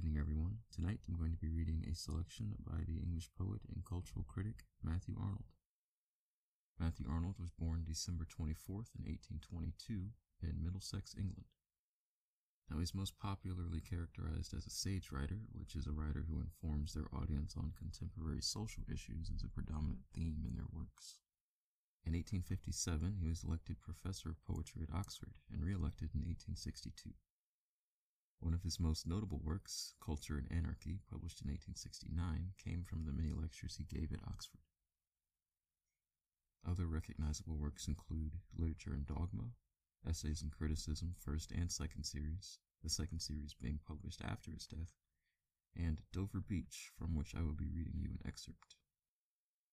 Good evening, everyone. Tonight I'm going to be reading a selection by the English poet and cultural critic Matthew Arnold. Matthew Arnold was born December 24th in 1822 in Middlesex, England. Now he's most popularly characterized as a sage writer, which is a writer who informs their audience on contemporary social issues as a predominant theme in their works. In 1857, he was elected professor of poetry at Oxford and re-elected in 1862. One of his most notable works, Culture and Anarchy, published in 1869, came from the many lectures he gave at Oxford. Other recognizable works include Literature and Dogma, Essays and Criticism, first and second series, the second series being published after his death, and Dover Beach, from which I will be reading you an excerpt.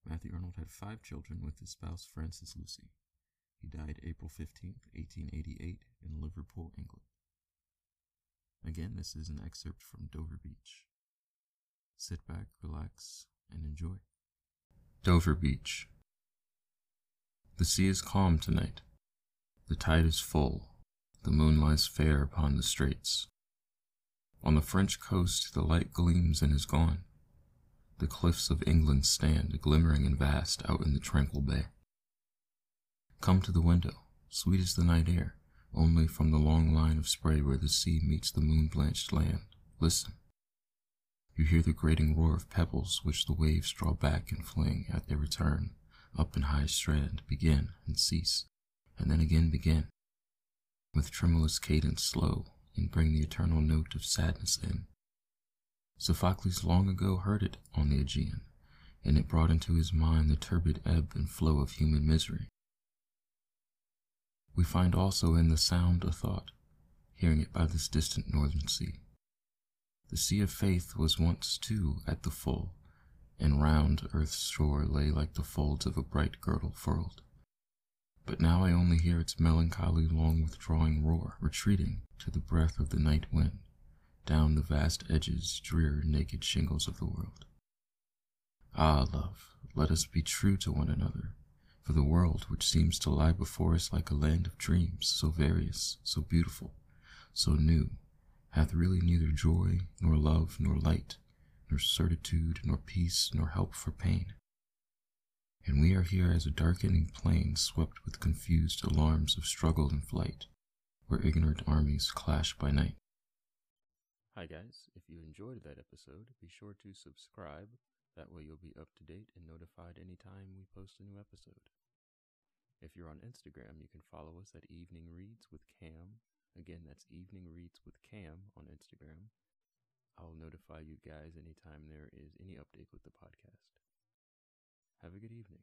Matthew Arnold had five children with his spouse Frances Lucy. He died April 15, 1888, in Liverpool, England. Again, this is an excerpt from Dover Beach. Sit back, relax, and enjoy. Dover Beach. The sea is calm tonight. The tide is full. The moon lies fair upon the straits. On the French coast the light gleams and is gone. The cliffs of England stand glimmering and vast out in the tranquil bay. Come to the window, sweet as the night air, only from the long line of spray where the sea meets the moon-blanched land. Listen. You hear the grating roar of pebbles which the waves draw back and fling at their return, up in high strand, begin and cease, and then again begin, with tremulous cadence slow, and bring the eternal note of sadness in. Sophocles long ago heard it on the Aegean, and it brought into his mind the turbid ebb and flow of human misery. We find also in the sound a thought, hearing it by this distant northern sea. The sea of faith was once too at the full, and round earth's shore lay like the folds of a bright girdle furled. But now I only hear its melancholy long withdrawing roar, retreating to the breath of the night wind, down the vast edges, drear, naked shingles of the world. Ah, love, let us be true to one another, for the world which seems to lie before us like a land of dreams, so various, so beautiful, so new, hath really neither joy, nor love, nor light, nor certitude, nor peace, nor help for pain. And we are here as a darkening plain swept with confused alarms of struggle and flight, where ignorant armies clash by night. Hi guys, if you enjoyed that episode, be sure to subscribe that way you'll be up to date and notified anytime we post a new episode. If you're on Instagram, you can follow us at Evening Reads with Cam. Again, that's Evening Reads with Cam on Instagram. I'll notify you guys anytime there is any update with the podcast. Have a good evening.